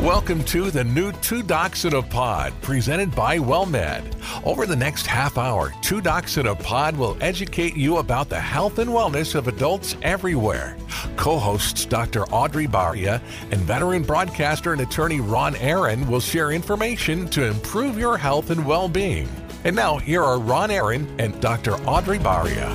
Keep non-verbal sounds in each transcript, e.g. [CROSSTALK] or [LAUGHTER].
Welcome to the new Two Docs in a Pod, presented by WellMed. Over the next half hour, Two Docs in a Pod will educate you about the health and wellness of adults everywhere. Co hosts Dr. Audrey Baria and veteran broadcaster and attorney Ron Aaron will share information to improve your health and well being. And now, here are Ron Aaron and Dr. Audrey Baria.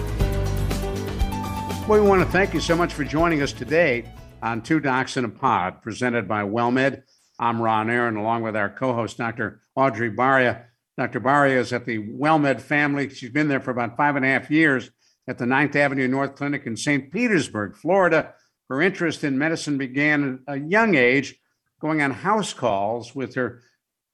Well, we want to thank you so much for joining us today on Two Docs in a Pod, presented by WellMed. I'm Ron Aaron, along with our co host, Dr. Audrey Baria. Dr. Baria is at the WellMed family. She's been there for about five and a half years at the Ninth Avenue North Clinic in St. Petersburg, Florida. Her interest in medicine began at a young age, going on house calls with her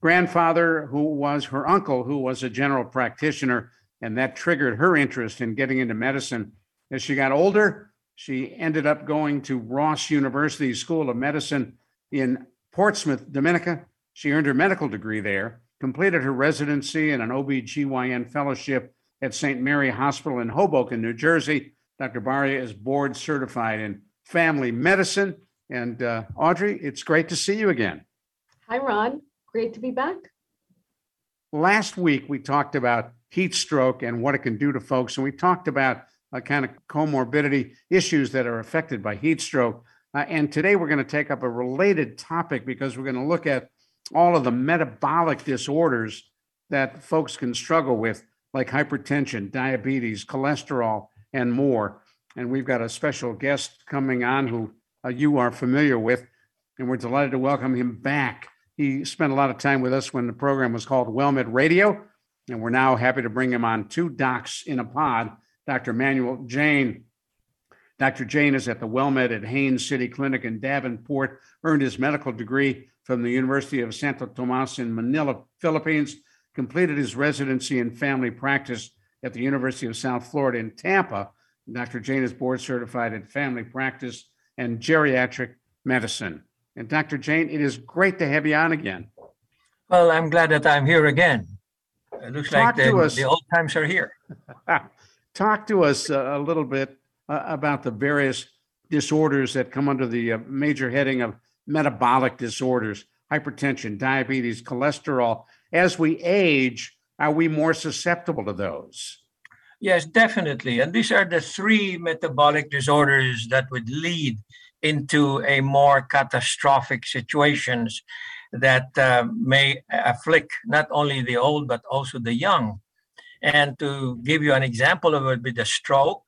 grandfather, who was her uncle, who was a general practitioner, and that triggered her interest in getting into medicine. As she got older, she ended up going to Ross University School of Medicine in Portsmouth, Dominica. She earned her medical degree there, completed her residency and an OB/GYN fellowship at St. Mary Hospital in Hoboken, New Jersey. Dr. Baria is board certified in family medicine. And uh, Audrey, it's great to see you again. Hi, Ron. Great to be back. Last week, we talked about heat stroke and what it can do to folks. And we talked about uh, kind of comorbidity issues that are affected by heat stroke. Uh, and today we're going to take up a related topic because we're going to look at all of the metabolic disorders that folks can struggle with, like hypertension, diabetes, cholesterol, and more. And we've got a special guest coming on who uh, you are familiar with, and we're delighted to welcome him back. He spent a lot of time with us when the program was called WellMed Radio, and we're now happy to bring him on two docs in a pod Dr. Manuel Jain. Dr. Jane is at the WellMed at Haines City Clinic in Davenport, earned his medical degree from the University of Santo Tomas in Manila, Philippines, completed his residency in family practice at the University of South Florida in Tampa. Dr. Jane is board certified in family practice and geriatric medicine. And Dr. Jane, it is great to have you on again. Well, I'm glad that I'm here again. It looks Talk like to the, us. the old times are here. [LAUGHS] Talk to us a little bit uh, about the various disorders that come under the uh, major heading of metabolic disorders, hypertension, diabetes, cholesterol. As we age, are we more susceptible to those? Yes, definitely. And these are the three metabolic disorders that would lead into a more catastrophic situations that uh, may afflict not only the old but also the young. And to give you an example of it would be the stroke,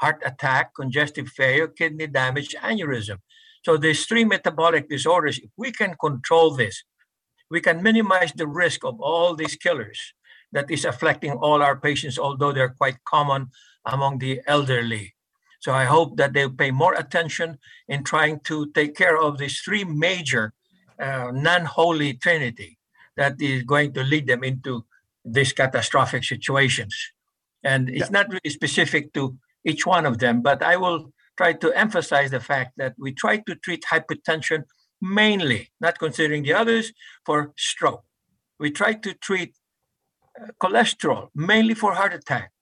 heart attack, congestive failure, kidney damage, aneurysm. So these three metabolic disorders, if we can control this, we can minimize the risk of all these killers that is affecting all our patients, although they're quite common among the elderly. So I hope that they'll pay more attention in trying to take care of these three major uh, non-holy trinity that is going to lead them into these catastrophic situations. And it's not really specific to each one of them, but I will try to emphasize the fact that we try to treat hypertension mainly, not considering the others, for stroke. We try to treat uh, cholesterol mainly for heart attack.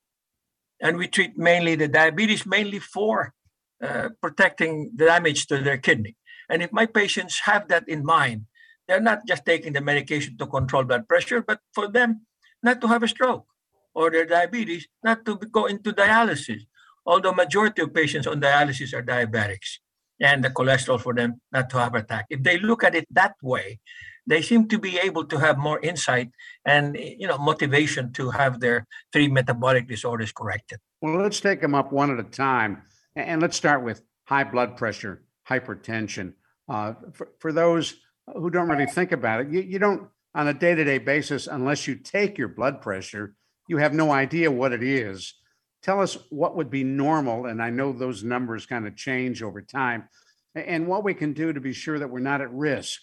And we treat mainly the diabetes mainly for uh, protecting the damage to their kidney. And if my patients have that in mind, they're not just taking the medication to control blood pressure, but for them not to have a stroke or their diabetes not to go into dialysis. Although majority of patients on dialysis are diabetics and the cholesterol for them not to have attack. If they look at it that way, they seem to be able to have more insight and you know motivation to have their three metabolic disorders corrected. Well, let's take them up one at a time. And let's start with high blood pressure, hypertension. Uh, for, for those who don't really think about it, you, you don't, on a day to day basis, unless you take your blood pressure, you have no idea what it is. Tell us what would be normal. And I know those numbers kind of change over time, and what we can do to be sure that we're not at risk.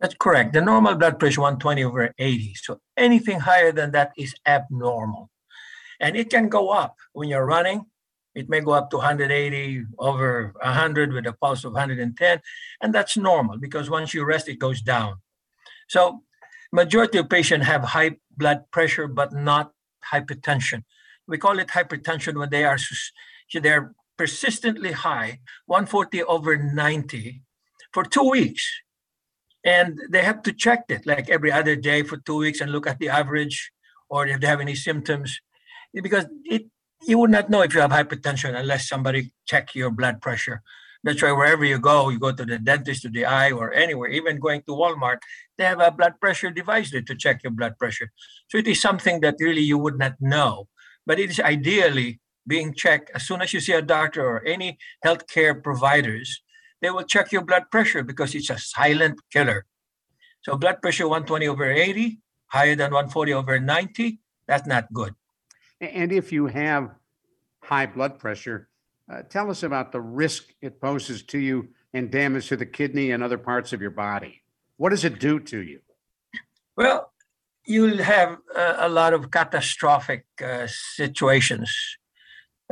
That's correct. The normal blood pressure 120 over 80. So anything higher than that is abnormal. And it can go up when you're running. It may go up to 180 over 100 with a pulse of 110. And that's normal because once you rest, it goes down. So majority of patients have high blood pressure, but not hypertension. We call it hypertension when they are they're persistently high, 140 over 90 for two weeks. And they have to check it like every other day for two weeks and look at the average or if they have any symptoms because it you would not know if you have hypertension unless somebody check your blood pressure. That's why wherever you go you go to the dentist to the eye or anywhere even going to walmart they have a blood pressure device there to check your blood pressure. So it is something that really you would not know but it is ideally being checked as soon as you see a doctor or any healthcare providers they will check your blood pressure because it's a silent killer. So blood pressure 120 over 80, higher than 140 over 90, that's not good. And if you have high blood pressure, uh, tell us about the risk it poses to you and damage to the kidney and other parts of your body. What does it do to you? Well, you'll have uh, a lot of catastrophic uh, situations,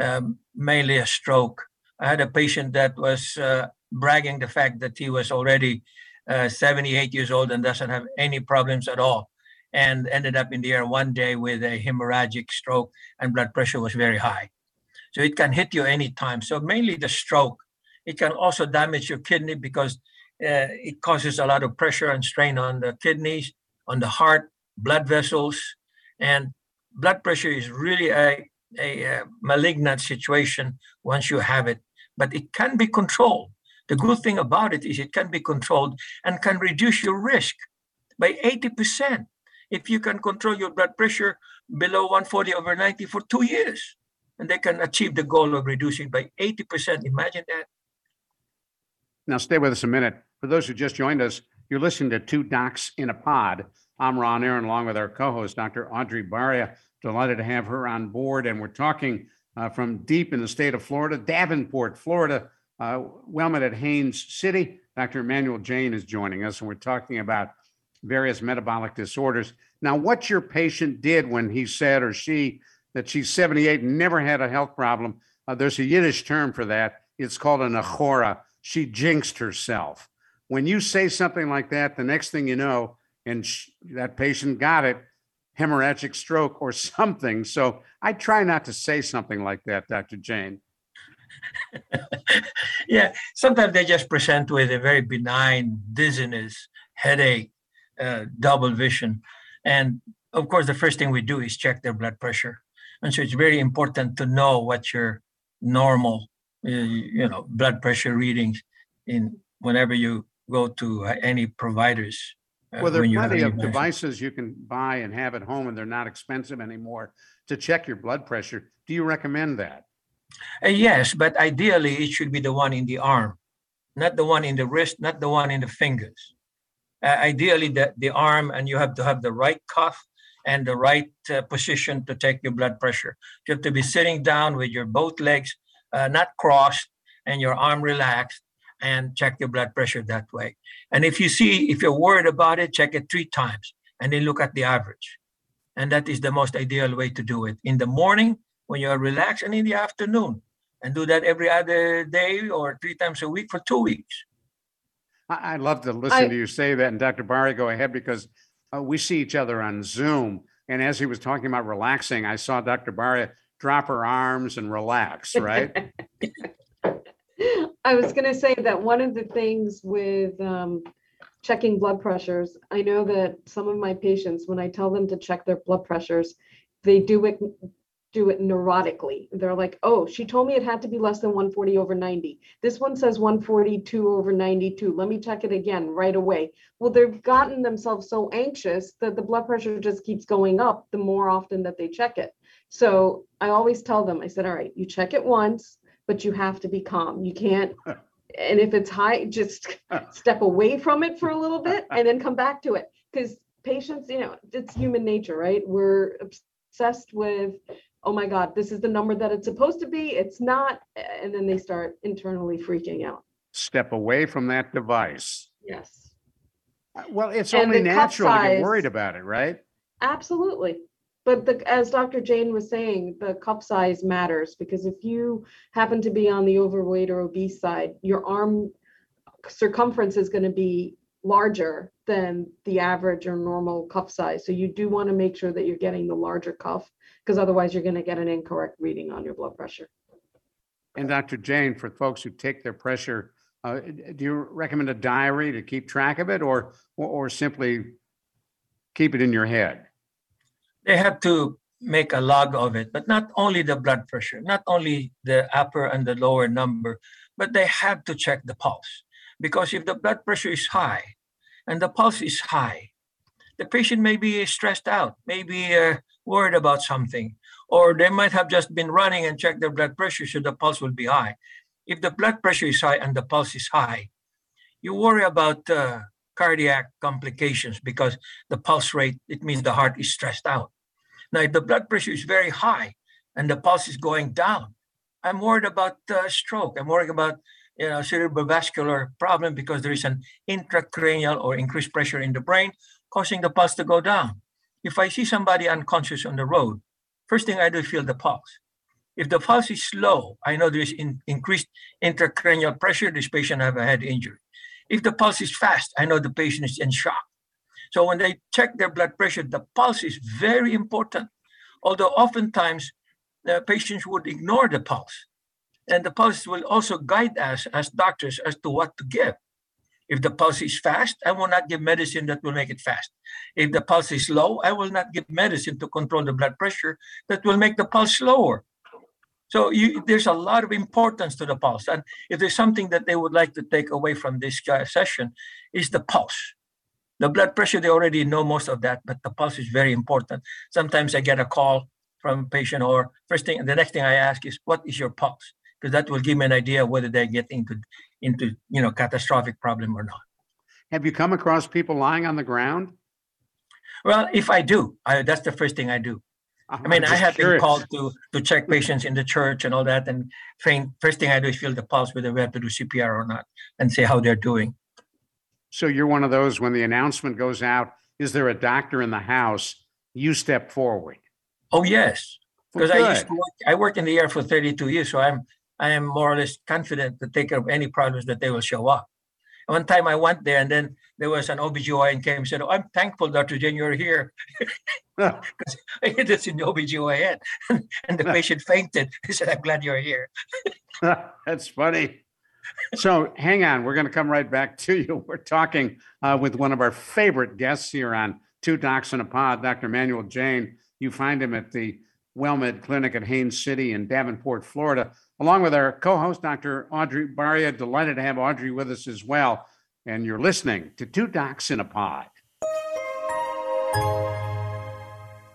um, mainly a stroke. I had a patient that was uh, bragging the fact that he was already uh, 78 years old and doesn't have any problems at all and ended up in the air one day with a hemorrhagic stroke and blood pressure was very high. So it can hit you anytime. So mainly the stroke. It can also damage your kidney because uh, it causes a lot of pressure and strain on the kidneys on the heart blood vessels and blood pressure is really a, a, a malignant situation once you have it but it can be controlled the good thing about it is it can be controlled and can reduce your risk by 80% if you can control your blood pressure below 140 over 90 for two years. And they can achieve the goal of reducing by 80%. Imagine that. Now, stay with us a minute. For those who just joined us, you're listening to Two Docs in a Pod. I'm Ron Aaron, along with our co host, Dr. Audrey Baria. Delighted to have her on board. And we're talking uh, from deep in the state of Florida, Davenport, Florida, uh, WellMed at Haines City. Dr. Emmanuel Jane is joining us, and we're talking about various metabolic disorders. Now, what your patient did when he said or she that she's 78 and never had a health problem, uh, there's a Yiddish term for that. It's called an nachora. She jinxed herself. When you say something like that, the next thing you know, and sh- that patient got it, hemorrhagic stroke or [LAUGHS] something. So I try not to say something like that, Dr. Jane. [LAUGHS] yeah, sometimes they just present with a very benign dizziness, headache, uh, double vision. And of course, the first thing we do is check their blood pressure. And so it's very important to know what your normal, uh, you know, blood pressure readings in whenever you go to any providers. Uh, well, there are plenty of devices you can buy and have at home, and they're not expensive anymore to check your blood pressure. Do you recommend that? Uh, yes, but ideally it should be the one in the arm, not the one in the wrist, not the one in the fingers. Uh, ideally, the, the arm, and you have to have the right cuff and the right uh, position to take your blood pressure. You have to be sitting down with your both legs uh, not crossed and your arm relaxed and check your blood pressure that way. And if you see, if you're worried about it, check it three times and then look at the average. And that is the most ideal way to do it. In the morning, when you are relaxed and in the afternoon and do that every other day or three times a week for two weeks. I- would love to listen I, to you say that. And Dr. Baria, go ahead because uh, we see each other on Zoom. And as he was talking about relaxing, I saw Dr. Baria drop her arms and relax, right? [LAUGHS] [LAUGHS] I was going to say that one of the things with um, checking blood pressures, I know that some of my patients, when I tell them to check their blood pressures, they do it do it neurotically. They're like, oh, she told me it had to be less than 140 over 90. This one says 142 over 92. Let me check it again right away. Well, they've gotten themselves so anxious that the blood pressure just keeps going up the more often that they check it. So I always tell them, I said, all right, you check it once, but you have to be calm. You can't. [LAUGHS] And if it's high, just [LAUGHS] step away from it for a little [LAUGHS] bit and then come back to it. Because patients, you know, it's human nature, right? We're obsessed with oh my God, this is the number that it's supposed to be. It's not. And then they start internally freaking out. Step away from that device. Yes. Uh, well, it's and only natural size, to get worried about it, right? Absolutely. But the, as Dr. Jane was saying, the cup size matters because if you happen to be on the overweight or obese side, your arm circumference is going to be larger than the average or normal cuff size. So you do want to make sure that you're getting the larger cuff because otherwise you're going to get an incorrect reading on your blood pressure. And Dr. Jane, for folks who take their pressure Uh, do you recommend a diary to keep track of it or, or, or simply keep it in your head? They have to make a log of it, but not only the blood pressure, not only the upper and the lower number, but they have to check the pulse. Because if the blood pressure is high and the pulse is high, the patient may be stressed out, maybe uh, worried about something, or they might have just been running and checked their blood pressure, so the pulse will be high. If the blood pressure is high and the pulse is high, you worry about uh, cardiac complications because the pulse rate, it means the heart is stressed out. Now, if the blood pressure is very high and the pulse is going down, I'm worried about uh, stroke. I'm worried about you know cerebrovascular problem because there is an intracranial or increased pressure in the brain causing the pulse to go down. If I see somebody unconscious on the road, first thing I do is feel the pulse. If the pulse is slow, I know there is in, increased intracranial pressure. This patient have a head injury. If the pulse is fast, I know the patient is in shock. So when they check their blood pressure, the pulse is very important. Although oftentimes the patients would ignore the pulse. And the pulse will also guide us as doctors as to what to give. If the pulse is fast, I will not give medicine that will make it fast. If the pulse is low, I will not give medicine to control the blood pressure that will make the pulse slower. So you, there's a lot of importance to the pulse. And if there's something that they would like to take away from this session, is the pulse. The blood pressure, they already know most of that, but the pulse is very important. Sometimes I get a call from a patient, or first thing, the next thing I ask is, "What is your pulse?" Because that will give me an idea whether they get into into you know catastrophic problem or not. Have you come across people lying on the ground? Well, if I do, I, that's the first thing I do. I mean, I have curious. been called to to check patients in the church and all that, and faint. First thing I do is feel the pulse whether we have to do CPR or not, and see how they're doing. So you're one of those when the announcement goes out, is there a doctor in the house? You step forward. Oh yes, because well, I used to work. I worked in the air for 32 years, so I'm I am more or less confident to take care of any problems that they will show up. One time I went there and then there was an OBGYN came and said, oh, I'm thankful, Dr. Jain, you're here. [LAUGHS] Because [LAUGHS] I hit this in the OBGYN. [LAUGHS] and the patient fainted. He said, I'm glad you're here. That's funny. So hang on. We're going to come right back to you. We're talking uh, with one of our favorite guests here on Two Docs in a Pod, Dr. Manuel Jain. You find him at the WellMed Clinic at Haines City in Davenport, Florida along with our co host, Dr. Audrey Baria. Delighted to have Audrey with us as well. And you're listening to Two Docs in a Pod.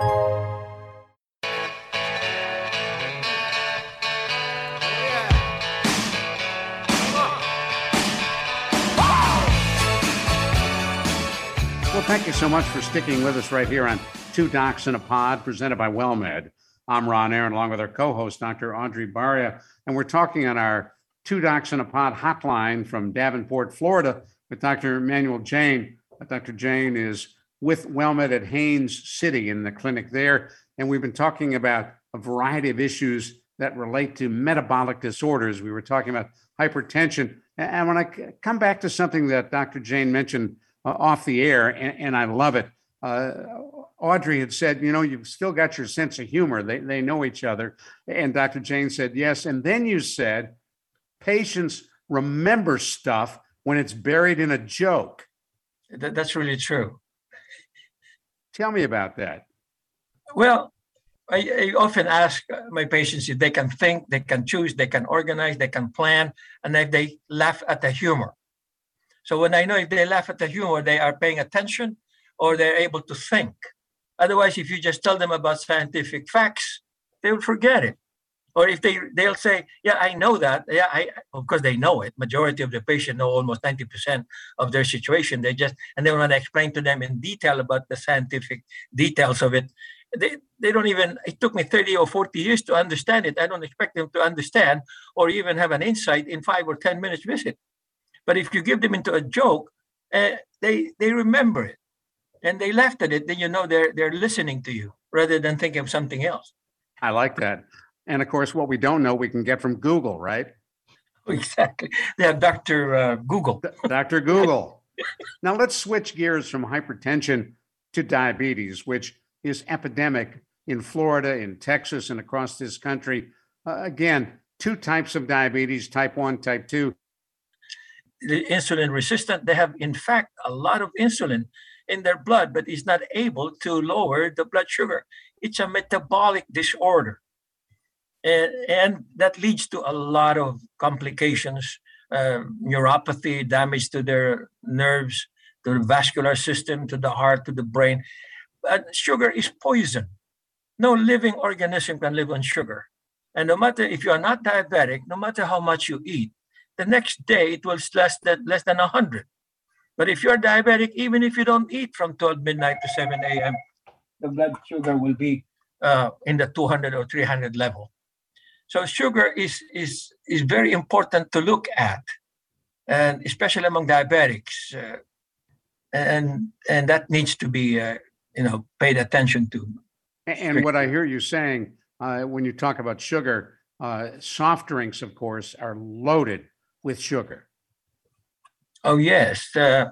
Well, thank you so much for sticking with us right here on Two Docs in a Pod, presented by WellMed. I'm Ron Aaron, along with our co-host, Dr. Audrey Baria, and we're talking on our Two Docs in a Pod hotline from Davenport, Florida, with Dr. Manuel Jane. Dr. Jane is with WellMed at Haines City in the clinic there. And we've been talking about a variety of issues that relate to metabolic disorders. We were talking about hypertension. And when I come back to something that Dr. Jane mentioned uh, off the air, and, and I love it, uh, Audrey had said, you know, you've still got your sense of humor. They, they know each other. And Dr. Jane said, yes. And then you said, patients remember stuff when it's buried in a joke. That's really true. Tell me about that. Well, I, I, often ask my patients if they can think, they can choose, they can organize, they can plan, and if they laugh at the humor. So when I know if they laugh at the humor, they are paying attention or they're able to think. Otherwise, if you just tell them about scientific facts, they will forget it or if they they'll say yeah i know that. Yeah i of course they know it. Majority of the patient know almost 90% of their situation. They just and they want to explain to them in detail about the scientific details of it. They, they don't even it took me 30 or 40 years to understand it. I don't expect them to understand or even have an insight in five or ten minutes visit. But if you give them into a joke, uh, they they remember it. And they laughed at it, then you know they're they're listening to you rather than thinking of something else. I like that. And of course, what we don't know, we can get from Google, right? [LAUGHS] Exactly. Yeah, Dr. Uh, Google. Dr. Google. [LAUGHS] now let's switch gears from hypertension to diabetes, which is epidemic in Florida, in Texas, and across this country. Uh, again, two types of diabetes type 1, type 2. The insulin resistant, they have, in fact, a lot of insulin in their blood, but is not able to lower the blood sugar. It's a metabolic disorder. And, and that leads to a lot of complications, uh, neuropathy, damage to their nerves, to the vascular system, to the heart, to the brain. But sugar is poison. No living organism can live on sugar. And no matter if you are not diabetic, no matter how much you eat, the next day it will less than less than 100. But if you're diabetic, even if you don't eat from 12 midnight to 7 a.m., the blood sugar will be uh, in the 200 or 300 level. So sugar is is is very important to look at, and especially among diabetics, uh, and and that needs to be uh, you know paid attention to. And what I hear you saying uh, when you talk about sugar, uh, soft drinks, of course, are loaded with sugar. Oh yes, uh,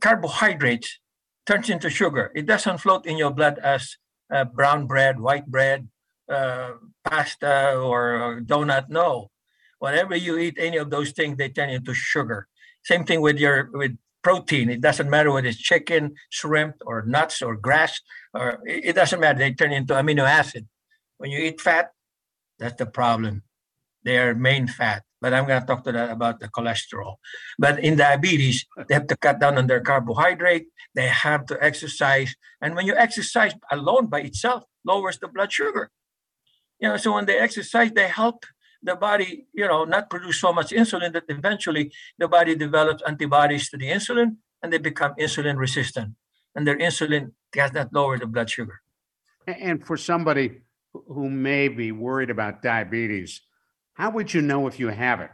carbohydrates turns into sugar. It doesn't float in your blood as uh, brown bread, white bread, uh, pasta, or donut. No, whenever you eat any of those things, they turn into sugar. Same thing with your with protein. It doesn't matter whether it's chicken, shrimp, or nuts, or grass, or it doesn't matter. They turn into amino acid. When you eat fat, that's the problem. They are main fat but I'm going to talk to that about the cholesterol. But in diabetes, they have to cut down on their carbohydrate. They have to exercise, and when you exercise alone by itself, lowers the blood sugar. You know, so when they exercise, they help the body, you know, not produce so much insulin that eventually the body develops antibodies to the insulin and they become insulin resistant. And their insulin does not lower the blood sugar. And for somebody who may be worried about diabetes, how would you know if you have it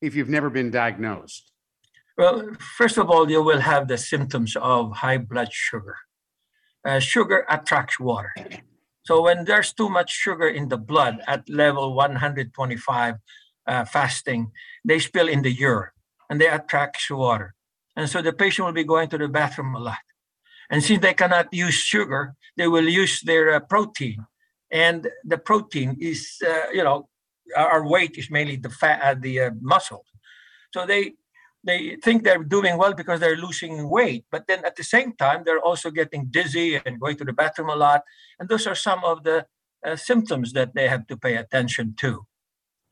if you've never been diagnosed? Well, first of all, you will have the symptoms of high blood sugar. Uh, sugar attracts water. So when there's too much sugar in the blood at level 125 uh, fasting, they spill in the urine and they attract water. And so the patient will be going to the bathroom a lot. And since they cannot use sugar, they will use their uh, protein. And the protein is, uh, you know, our weight is mainly the fat, uh, the uh, muscles. So they they think they're doing well because they're losing weight, but then at the same time they're also getting dizzy and going to the bathroom a lot, and those are some of the uh, symptoms that they have to pay attention to.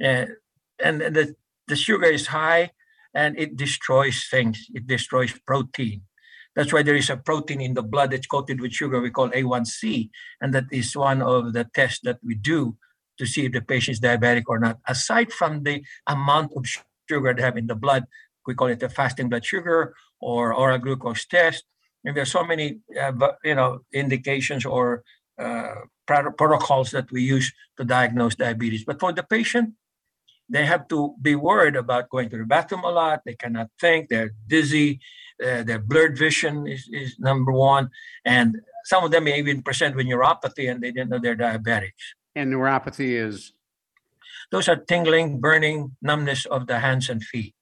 Uh, and the the sugar is high, and it destroys things. It destroys protein. That's why there is a protein in the blood that's coated with sugar we call A1C, and that is one of the tests that we do to see if the patient is diabetic or not. Aside from the amount of sugar they have in the blood, we call it the fasting blood sugar or oral glucose test. And there's so many, uh, you know, indications or uh, protocols that we use to diagnose diabetes. But for the patient, they have to be worried about going to the bathroom a lot. They cannot think. They're dizzy. Uh, their blurred vision is, is number one. And some of them may even present with neuropathy and they didn't know they're diabetics. And neuropathy is? Those are tingling, burning, numbness of the hands and feet.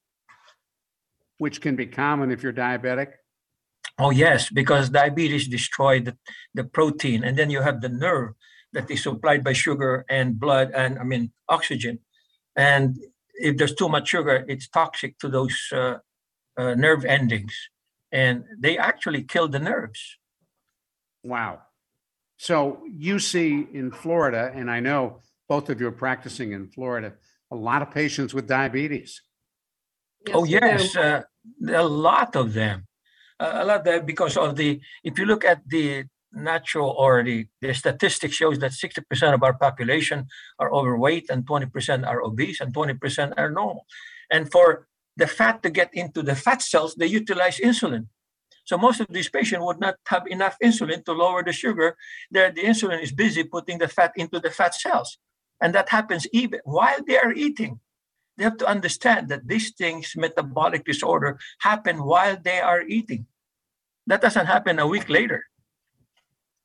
Which can be common if you're diabetic? Oh, yes, because diabetes destroyed the, the protein. And then you have the nerve that is supplied by sugar and blood and, I mean, oxygen. And if there's too much sugar, it's toxic to those uh, uh, nerve endings. And they actually kill the nerves. Wow. So you see in Florida, and I know both of you are practicing in Florida, a lot of patients with diabetes. Yes, oh yes, uh, a lot of them. A lot of them because of the. If you look at the natural or the, the statistics shows that 60% of our population are overweight and 20% are obese and 20% are normal. And for the fat to get into the fat cells, they utilize insulin. So most of these patients would not have enough insulin to lower the sugar. There, the insulin is busy putting the fat into the fat cells. And that happens even while they are eating. They have to understand that these things, metabolic disorder, happen while they are eating. That doesn't happen a week later.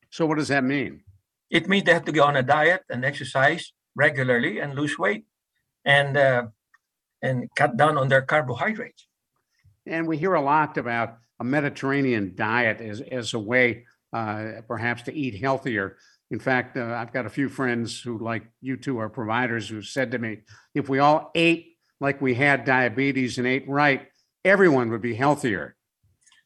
So what does that mean? It means they have to go on a diet and exercise regularly and lose weight and uh, and cut down on their carbohydrates. And we hear a lot about a Mediterranean diet as, as a way uh, perhaps to eat healthier. In fact, uh, I've got a few friends who, like you two, are providers who said to me, if we all ate like we had diabetes and ate right, everyone would be healthier.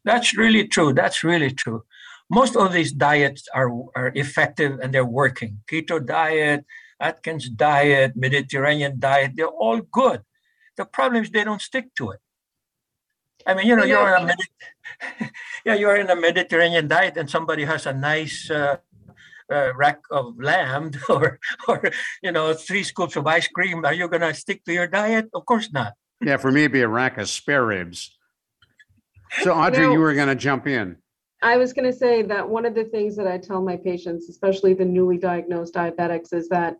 That's really true. That's really true. Most of these diets are, are effective and they're working. Keto diet, Atkins diet, Mediterranean diet, they're all good. The problem is they don't stick to it. I mean, you know, you're in a Medi- [LAUGHS] yeah, you're in a Mediterranean diet, and somebody has a nice uh, uh, rack of lamb [LAUGHS] or or you know three scoops of ice cream. Are you gonna stick to your diet? Of course not. Yeah, for me, it'd be a rack of spare ribs. So, Audrey, know- you were going to jump in. I was going to say that one of the things that I tell my patients, especially the newly diagnosed diabetics, is that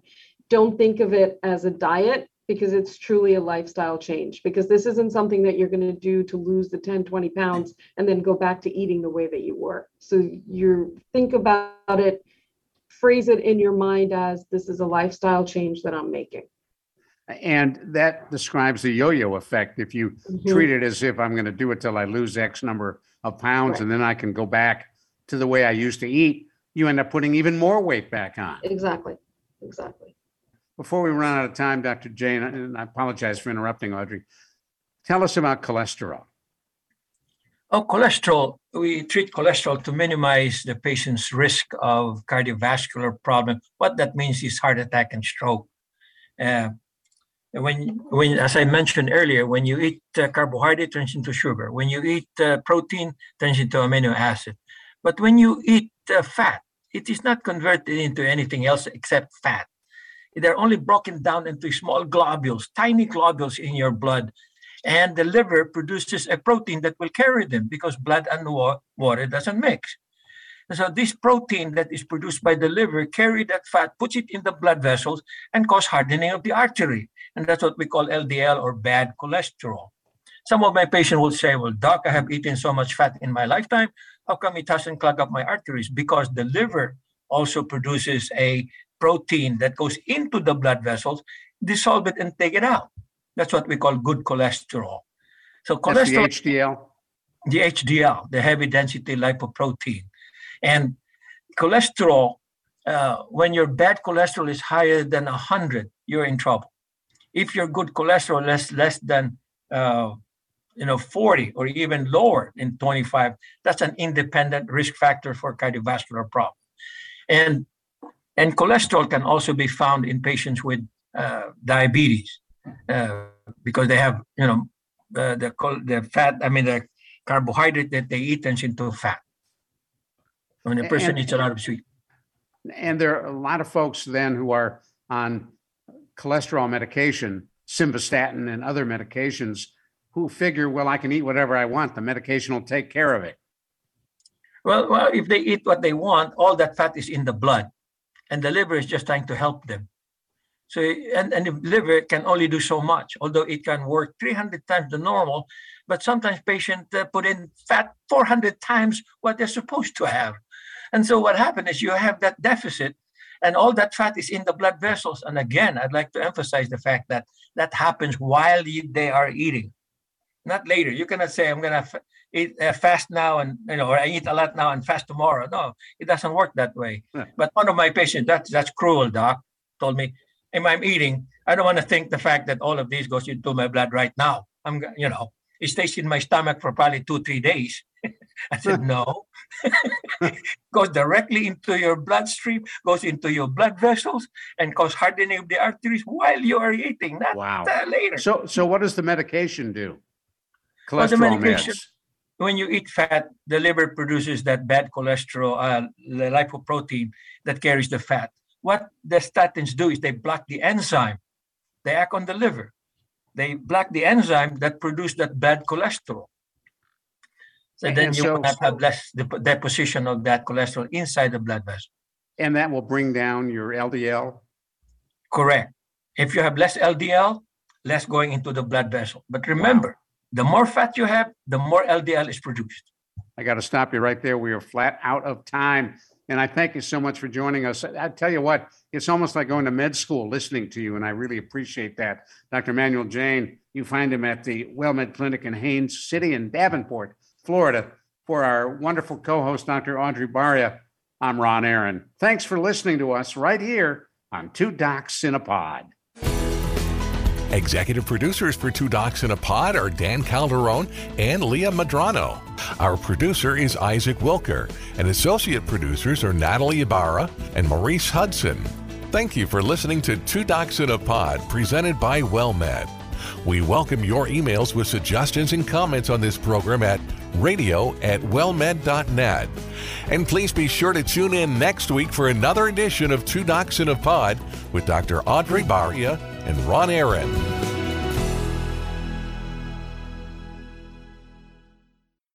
don't think of it as a diet because it's truly a lifestyle change. Because this isn't something that you're going to do to lose the 10, 20 pounds and then go back to eating the way that you were. So you think about it, phrase it in your mind as this is a lifestyle change that I'm making. And that describes the yo-yo effect. If you Mhm. treat it as if I'm going to do it till I lose X number of pounds Right. and then I can go back to the way I used to eat, you end up putting even more weight back on. Exactly, exactly. Before we run out of time, Dr. Jane, and I apologize for interrupting, Audrey, tell us about cholesterol. Oh, cholesterol. We treat cholesterol to minimize the patient's risk of cardiovascular problem. What that means is heart attack and stroke. Uh, when, when, as I mentioned earlier, when you eat uh, carbohydrate, turns into sugar. When you eat uh, protein, turns into amino acid. But when you eat uh, fat, it is not converted into anything else except fat. They're only broken down into small globules, tiny globules in your blood and the liver produces a protein that will carry them because blood and wa- water doesn't mix. And so this protein that is produced by the liver carry that fat, puts it in the blood vessels, and cause hardening of the artery. And that's what we call LDL or bad cholesterol. Some of my patients will say, "Well, doc, I have eaten so much fat in my lifetime. How come it doesn't clog up my arteries?" Because the liver also produces a protein that goes into the blood vessels, dissolve it, and take it out. That's what we call good cholesterol. So That's the cholesterol, HDL. the HDL, the heavy density lipoprotein, and cholesterol. Uh, when your bad cholesterol is higher than 100, you're in trouble. If your good cholesterol is less than uh, you know 40 or even lower in 25, that's an independent risk factor for cardiovascular problem. And and cholesterol can also be found in patients with uh, diabetes uh, because they have you know the the the fat i mean the carbohydrate that they eat turns into fat when a person And- eats a lot of sweet And there are a lot of folks then who are on cholesterol medication, simvastatin and other medications, who figure, well, I can eat whatever I want. The medication will take care of it. well well if they eat what they want all that fat is in the blood and the liver is just trying to help them. So and, and the liver can only do so much although it can work 300 times the normal but sometimes patients uh, put in fat 400 times what they're supposed to have. And so what happened is you have that deficit and all that fat is in the blood vessels. And again i'd like to emphasize the fact that that happens while you, they are eating not later. You cannot say i'm going to f- eat uh, fast now and you know or i eat a lot now and fast tomorrow. No it doesn't work that way. Yeah. but one of my patients that's that's cruel doc told me if i'm eating? I don't want to think the fact that all of this goes into my blood right now. I'm you know it stays in my stomach for probably two three days. [LAUGHS] I said no. [LAUGHS] Goes directly into your bloodstream goes into your blood vessels and cause hardening of the arteries while you are eating not Wow. uh, later. So, so what does the medication do? The Cholesterol medication- meds. when you eat fat, the liver produces that bad cholesterol, uh, the lipoprotein that carries the fat. What the statins do is they block the enzyme. They act on the liver. They block the enzyme that produces that bad cholesterol. So And- then and you so- have less dep- deposition of that cholesterol inside the blood vessel. And that will bring down your LDL. Correct. If you have less LDL, less going into the blood vessel. But remember. The more fat you have, the more LDL is produced. I got to stop you right there. We are flat out of time. And I thank you so much for joining us. I tell you what, it's almost like going to med school listening to you, and I really appreciate that. Dr. Manuel Jane, you find him at the WellMed Clinic in Haines City in Davenport, Florida. For our wonderful co host, Dr. Audrey Baria, I'm Ron Aaron. Thanks for listening to us right here on Two Docs in a Pod. Executive producers for Two Docs in a Pod are Dan Calderon and Leah Madrano. Our producer is Isaac Wilker, and associate producers are Natalie Ibarra and Maurice Hudson. Thank you for listening to Two Docs in a Pod, presented by WellMed. We welcome your emails with suggestions and comments on this program at radio at wellmed.net. And please be sure to tune in next week for another edition of Two Docs in a Pod with Dr. Audrey Baria and Ron Aaron.